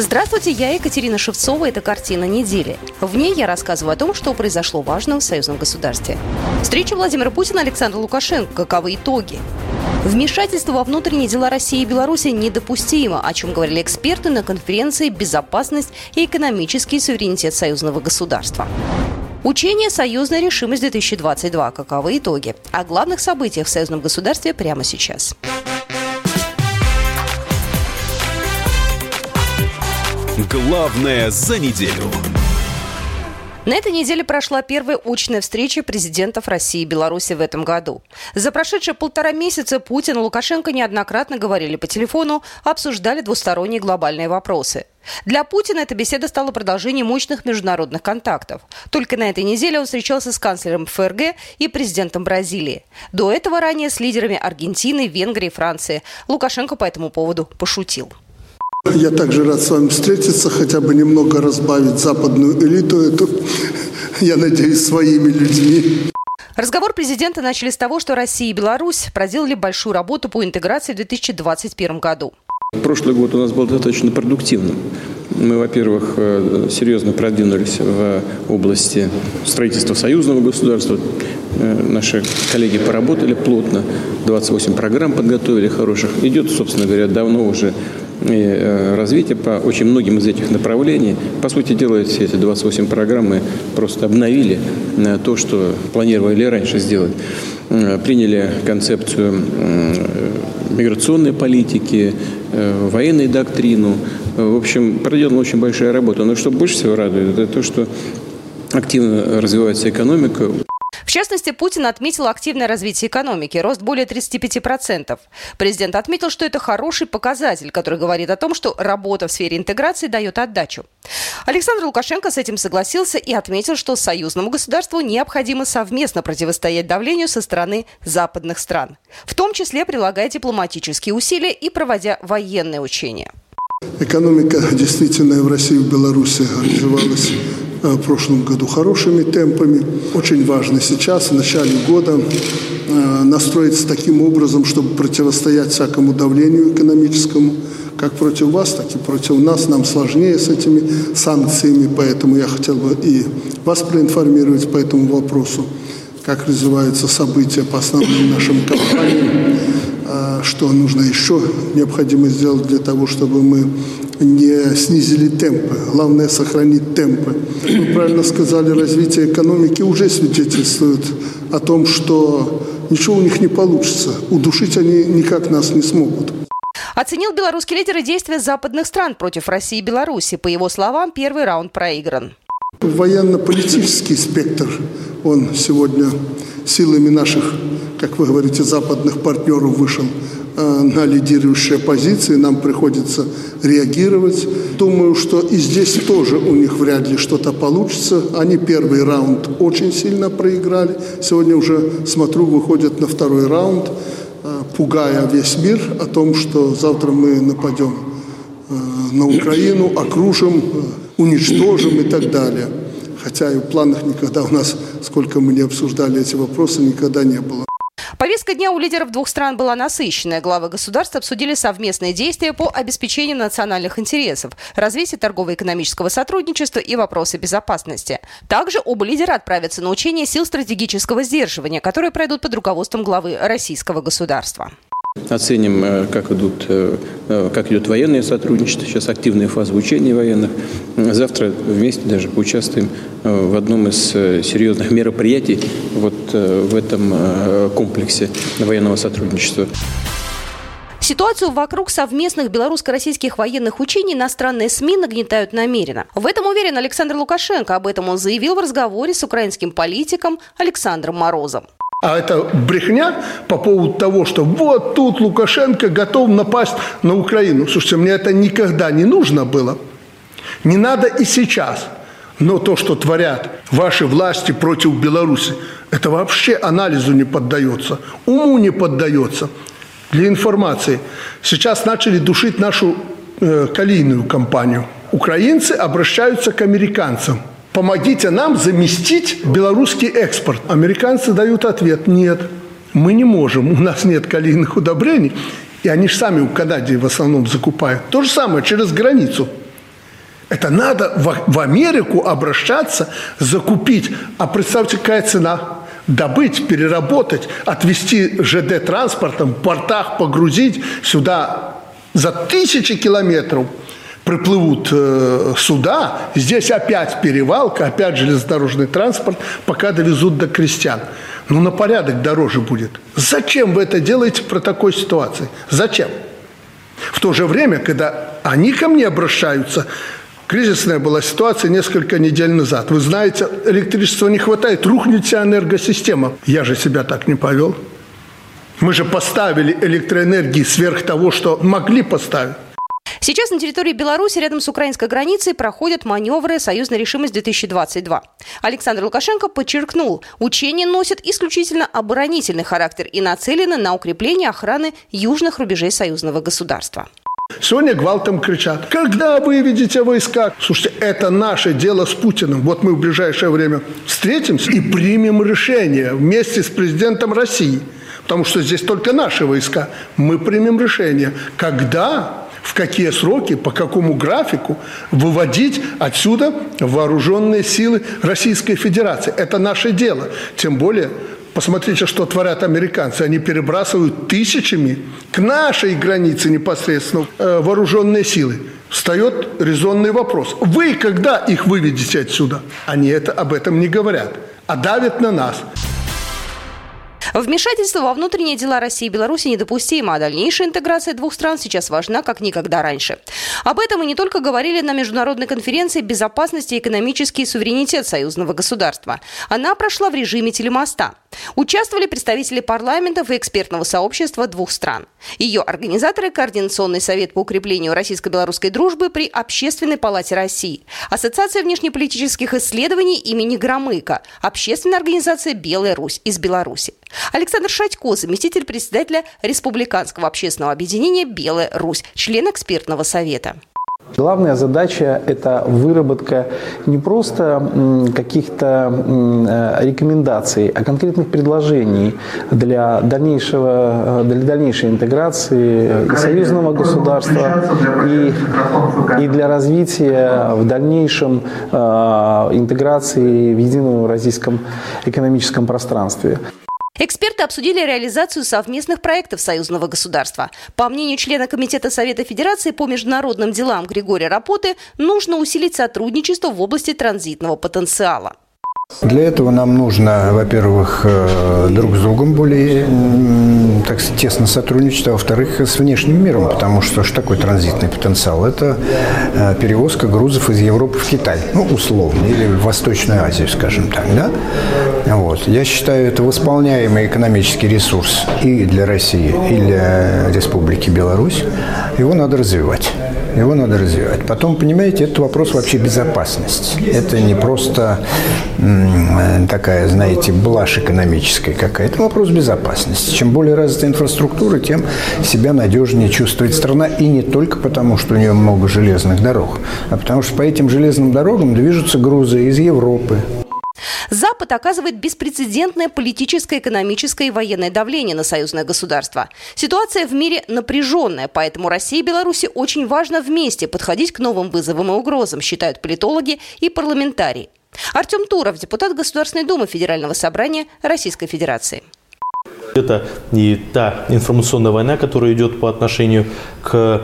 Здравствуйте, я Екатерина Шевцова. Это «Картина недели». В ней я рассказываю о том, что произошло важно в союзном государстве. Встреча Владимира Путина Александра Лукашенко. Каковы итоги? Вмешательство во внутренние дела России и Беларуси недопустимо, о чем говорили эксперты на конференции «Безопасность и экономический суверенитет союзного государства». Учение «Союзная решимость-2022». Каковы итоги? О главных событиях в союзном государстве прямо сейчас. Главное за неделю. На этой неделе прошла первая очная встреча президентов России и Беларуси в этом году. За прошедшие полтора месяца Путин и Лукашенко неоднократно говорили по телефону, обсуждали двусторонние глобальные вопросы. Для Путина эта беседа стала продолжением мощных международных контактов. Только на этой неделе он встречался с канцлером ФРГ и президентом Бразилии. До этого ранее с лидерами Аргентины, Венгрии и Франции. Лукашенко по этому поводу пошутил. Я также рад с вами встретиться, хотя бы немного разбавить западную элиту эту, я надеюсь, своими людьми. Разговор президента начали с того, что Россия и Беларусь проделали большую работу по интеграции в 2021 году. Прошлый год у нас был достаточно продуктивным. Мы, во-первых, э, серьезно продвинулись в области строительства союзного государства. Э, наши коллеги поработали плотно, 28 программ подготовили хороших. Идет, собственно говоря, давно уже и э, развитие по очень многим из этих направлений. По сути дела, все эти 28 программ мы просто обновили на то, что планировали раньше сделать. Э, приняли концепцию миграционной политики, э, военной доктрину. В общем, проделана очень большая работа. Но что больше всего радует, это то, что активно развивается экономика. В частности, Путин отметил активное развитие экономики, рост более 35%. Президент отметил, что это хороший показатель, который говорит о том, что работа в сфере интеграции дает отдачу. Александр Лукашенко с этим согласился и отметил, что союзному государству необходимо совместно противостоять давлению со стороны западных стран, в том числе прилагая дипломатические усилия и проводя военные учения. Экономика действительно в России и в Беларуси развивалась в прошлом году хорошими темпами. Очень важно сейчас, в начале года, э, настроиться таким образом, чтобы противостоять всякому давлению экономическому, как против вас, так и против нас. Нам сложнее с этими санкциями, поэтому я хотел бы и вас проинформировать по этому вопросу, как развиваются события по основным нашим компаниям, э, что нужно еще необходимо сделать для того, чтобы мы не снизили темпы. Главное – сохранить темпы. Вы правильно сказали, развитие экономики уже свидетельствует о том, что ничего у них не получится. Удушить они никак нас не смогут. Оценил белорусский лидер и действия западных стран против России и Беларуси. По его словам, первый раунд проигран. Военно-политический спектр, он сегодня силами наших, как вы говорите, западных партнеров вышел на лидирующие позиции, нам приходится реагировать. Думаю, что и здесь тоже у них вряд ли что-то получится. Они первый раунд очень сильно проиграли. Сегодня уже, смотрю, выходят на второй раунд, э, пугая весь мир о том, что завтра мы нападем э, на Украину, окружим, уничтожим и так далее. Хотя и в планах никогда у нас, сколько мы не обсуждали эти вопросы, никогда не было. Повестка дня у лидеров двух стран была насыщенная. Главы государств обсудили совместные действия по обеспечению национальных интересов, развитию торгово-экономического сотрудничества и вопросы безопасности. Также оба лидера отправятся на учения сил стратегического сдерживания, которые пройдут под руководством главы российского государства. Оценим, э, как, идут, э, э, как идет военное сотрудничество. Сейчас активная фаза учений военных. Завтра вместе даже поучаствуем в одном из серьезных мероприятий вот в этом комплексе военного сотрудничества. Ситуацию вокруг совместных белорусско-российских военных учений иностранные СМИ нагнетают намеренно. В этом уверен Александр Лукашенко. Об этом он заявил в разговоре с украинским политиком Александром Морозом. А это брехня по поводу того, что вот тут Лукашенко готов напасть на Украину. Слушайте, мне это никогда не нужно было. Не надо и сейчас. Но то, что творят ваши власти против Беларуси, это вообще анализу не поддается, уму не поддается. Для информации, сейчас начали душить нашу э, калийную компанию. Украинцы обращаются к американцам. Помогите нам заместить белорусский экспорт. Американцы дают ответ – нет, мы не можем, у нас нет калийных удобрений. И они же сами у Канаде в основном закупают. То же самое через границу – это надо в, Америку обращаться, закупить. А представьте, какая цена? Добыть, переработать, отвезти ЖД транспортом, в портах погрузить сюда за тысячи километров приплывут э, суда, здесь опять перевалка, опять железнодорожный транспорт, пока довезут до крестьян. Ну, на порядок дороже будет. Зачем вы это делаете про такой ситуации? Зачем? В то же время, когда они ко мне обращаются, Кризисная была ситуация несколько недель назад. Вы знаете, электричества не хватает, рухнет вся энергосистема. Я же себя так не повел. Мы же поставили электроэнергии сверх того, что могли поставить. Сейчас на территории Беларуси рядом с украинской границей проходят маневры «Союзная решимость-2022». Александр Лукашенко подчеркнул, учения носят исключительно оборонительный характер и нацелены на укрепление охраны южных рубежей союзного государства. Сегодня гвалтом кричат, когда выведете войска? Слушайте, это наше дело с Путиным. Вот мы в ближайшее время встретимся и примем решение вместе с президентом России. Потому что здесь только наши войска. Мы примем решение, когда в какие сроки, по какому графику выводить отсюда вооруженные силы Российской Федерации. Это наше дело. Тем более Посмотрите, что творят американцы. Они перебрасывают тысячами к нашей границе непосредственно э, вооруженные силы. Встает резонный вопрос. Вы когда их выведете отсюда? Они это, об этом не говорят, а давят на нас. Вмешательство во внутренние дела России и Беларуси недопустимо, а дальнейшая интеграция двух стран сейчас важна как никогда раньше. Об этом мы не только говорили на международной конференции «Безопасность и экономический суверенитет союзного государства». Она прошла в режиме телемоста. Участвовали представители парламентов и экспертного сообщества двух стран. Ее организаторы – Координационный совет по укреплению российско-белорусской дружбы при Общественной палате России, Ассоциация внешнеполитических исследований имени Громыка, Общественная организация «Белая Русь» из Беларуси. Александр Шатько, заместитель председателя Республиканского общественного объединения «Белая Русь», член экспертного совета. Главная задача – это выработка не просто каких-то э, рекомендаций, а конкретных предложений для, дальнейшего, э, для дальнейшей интеграции и союзного государства, и, и для развития в дальнейшем э, интеграции в едином российском экономическом пространстве. Эксперты обсудили реализацию совместных проектов союзного государства. По мнению члена Комитета Совета Федерации по международным делам Григория Рапоты, нужно усилить сотрудничество в области транзитного потенциала. Для этого нам нужно, во-первых, э, друг с другом более так тесно сотрудничать, а во-вторых, с внешним миром, потому что что такое транзитный потенциал? Это э, перевозка грузов из Европы в Китай, ну, условно, или в Восточную Азию, скажем так, да? Вот. Я считаю, это восполняемый экономический ресурс и для России, и для Республики Беларусь. Его надо развивать. Его надо развивать. Потом, понимаете, это вопрос вообще безопасности. Это не просто такая, знаете, блажь экономическая какая-то. Это вопрос безопасности. Чем более развита инфраструктура, тем себя надежнее чувствует страна. И не только потому, что у нее много железных дорог, а потому что по этим железным дорогам движутся грузы из Европы, Запад оказывает беспрецедентное политическое, экономическое и военное давление на союзное государство. Ситуация в мире напряженная, поэтому России и Беларуси очень важно вместе подходить к новым вызовам и угрозам, считают политологи и парламентарии. Артем Туров, депутат Государственной Думы Федерального собрания Российской Федерации. Это и та информационная война, которая идет по отношению к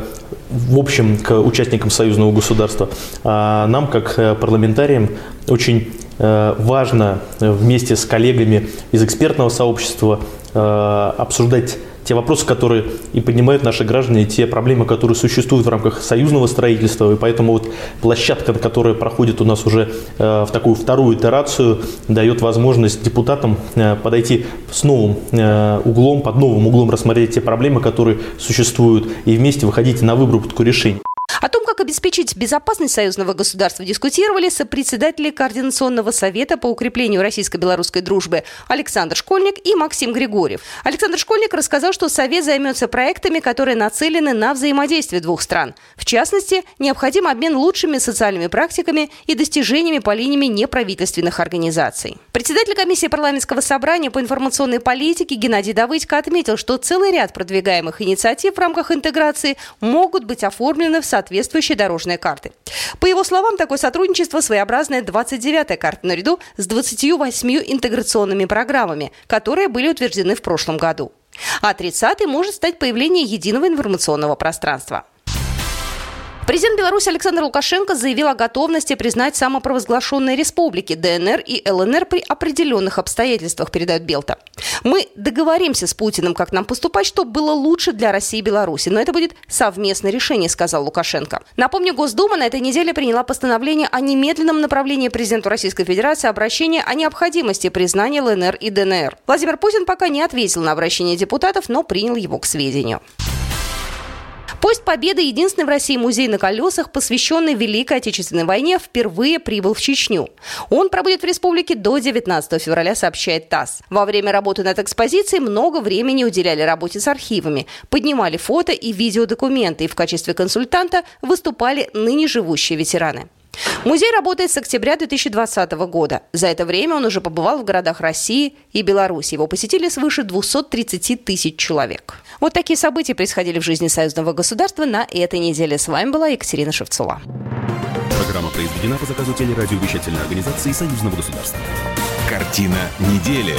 в общем, к участникам союзного государства. А нам, как э, парламентариям, очень Э, важно вместе с коллегами из экспертного сообщества э, обсуждать те вопросы, которые и поднимают наши граждане, те проблемы, которые существуют в рамках союзного строительства. И поэтому вот площадка, которая проходит у нас уже в такую вторую итерацию, дает возможность депутатам подойти с новым углом, под новым углом рассмотреть те проблемы, которые существуют, и вместе выходить на выработку решений. О том, как обеспечить безопасность союзного государства, дискутировали сопредседатели Координационного совета по укреплению российско-белорусской дружбы Александр Школьник и Максим Григорьев. Александр Школьник рассказал, что Совет займется проектами, которые нацелены на взаимодействие двух стран. В частности, необходим обмен лучшими социальными практиками и достижениями по линиям неправительственных организаций. Председатель комиссии парламентского собрания по информационной политике Геннадий Давыдько отметил, что целый ряд продвигаемых инициатив в рамках интеграции могут быть оформлены в соответствующие дорожные карты. По его словам, такое сотрудничество своеобразная 29-я карта наряду с 28 интеграционными программами, которые были утверждены в прошлом году. А 30-й может стать появление единого информационного пространства. Президент Беларуси Александр Лукашенко заявил о готовности признать самопровозглашенные республики ДНР и ЛНР при определенных обстоятельствах, передает Белта. Мы договоримся с Путиным, как нам поступать, чтобы было лучше для России и Беларуси. Но это будет совместное решение, сказал Лукашенко. Напомню, Госдума на этой неделе приняла постановление о немедленном направлении президенту Российской Федерации обращения о необходимости признания ЛНР и ДНР. Владимир Путин пока не ответил на обращение депутатов, но принял его к сведению. Поезд Победы, единственный в России музей на колесах, посвященный Великой Отечественной войне, впервые прибыл в Чечню. Он пробудет в республике до 19 февраля, сообщает ТАСС. Во время работы над экспозицией много времени уделяли работе с архивами, поднимали фото и видеодокументы и в качестве консультанта выступали ныне живущие ветераны. Музей работает с октября 2020 года. За это время он уже побывал в городах России и Беларуси. Его посетили свыше 230 тысяч человек. Вот такие события происходили в жизни союзного государства на этой неделе. С вами была Екатерина Шевцова. Программа произведена по заказу телерадиовещательной организации союзного государства. Картина недели.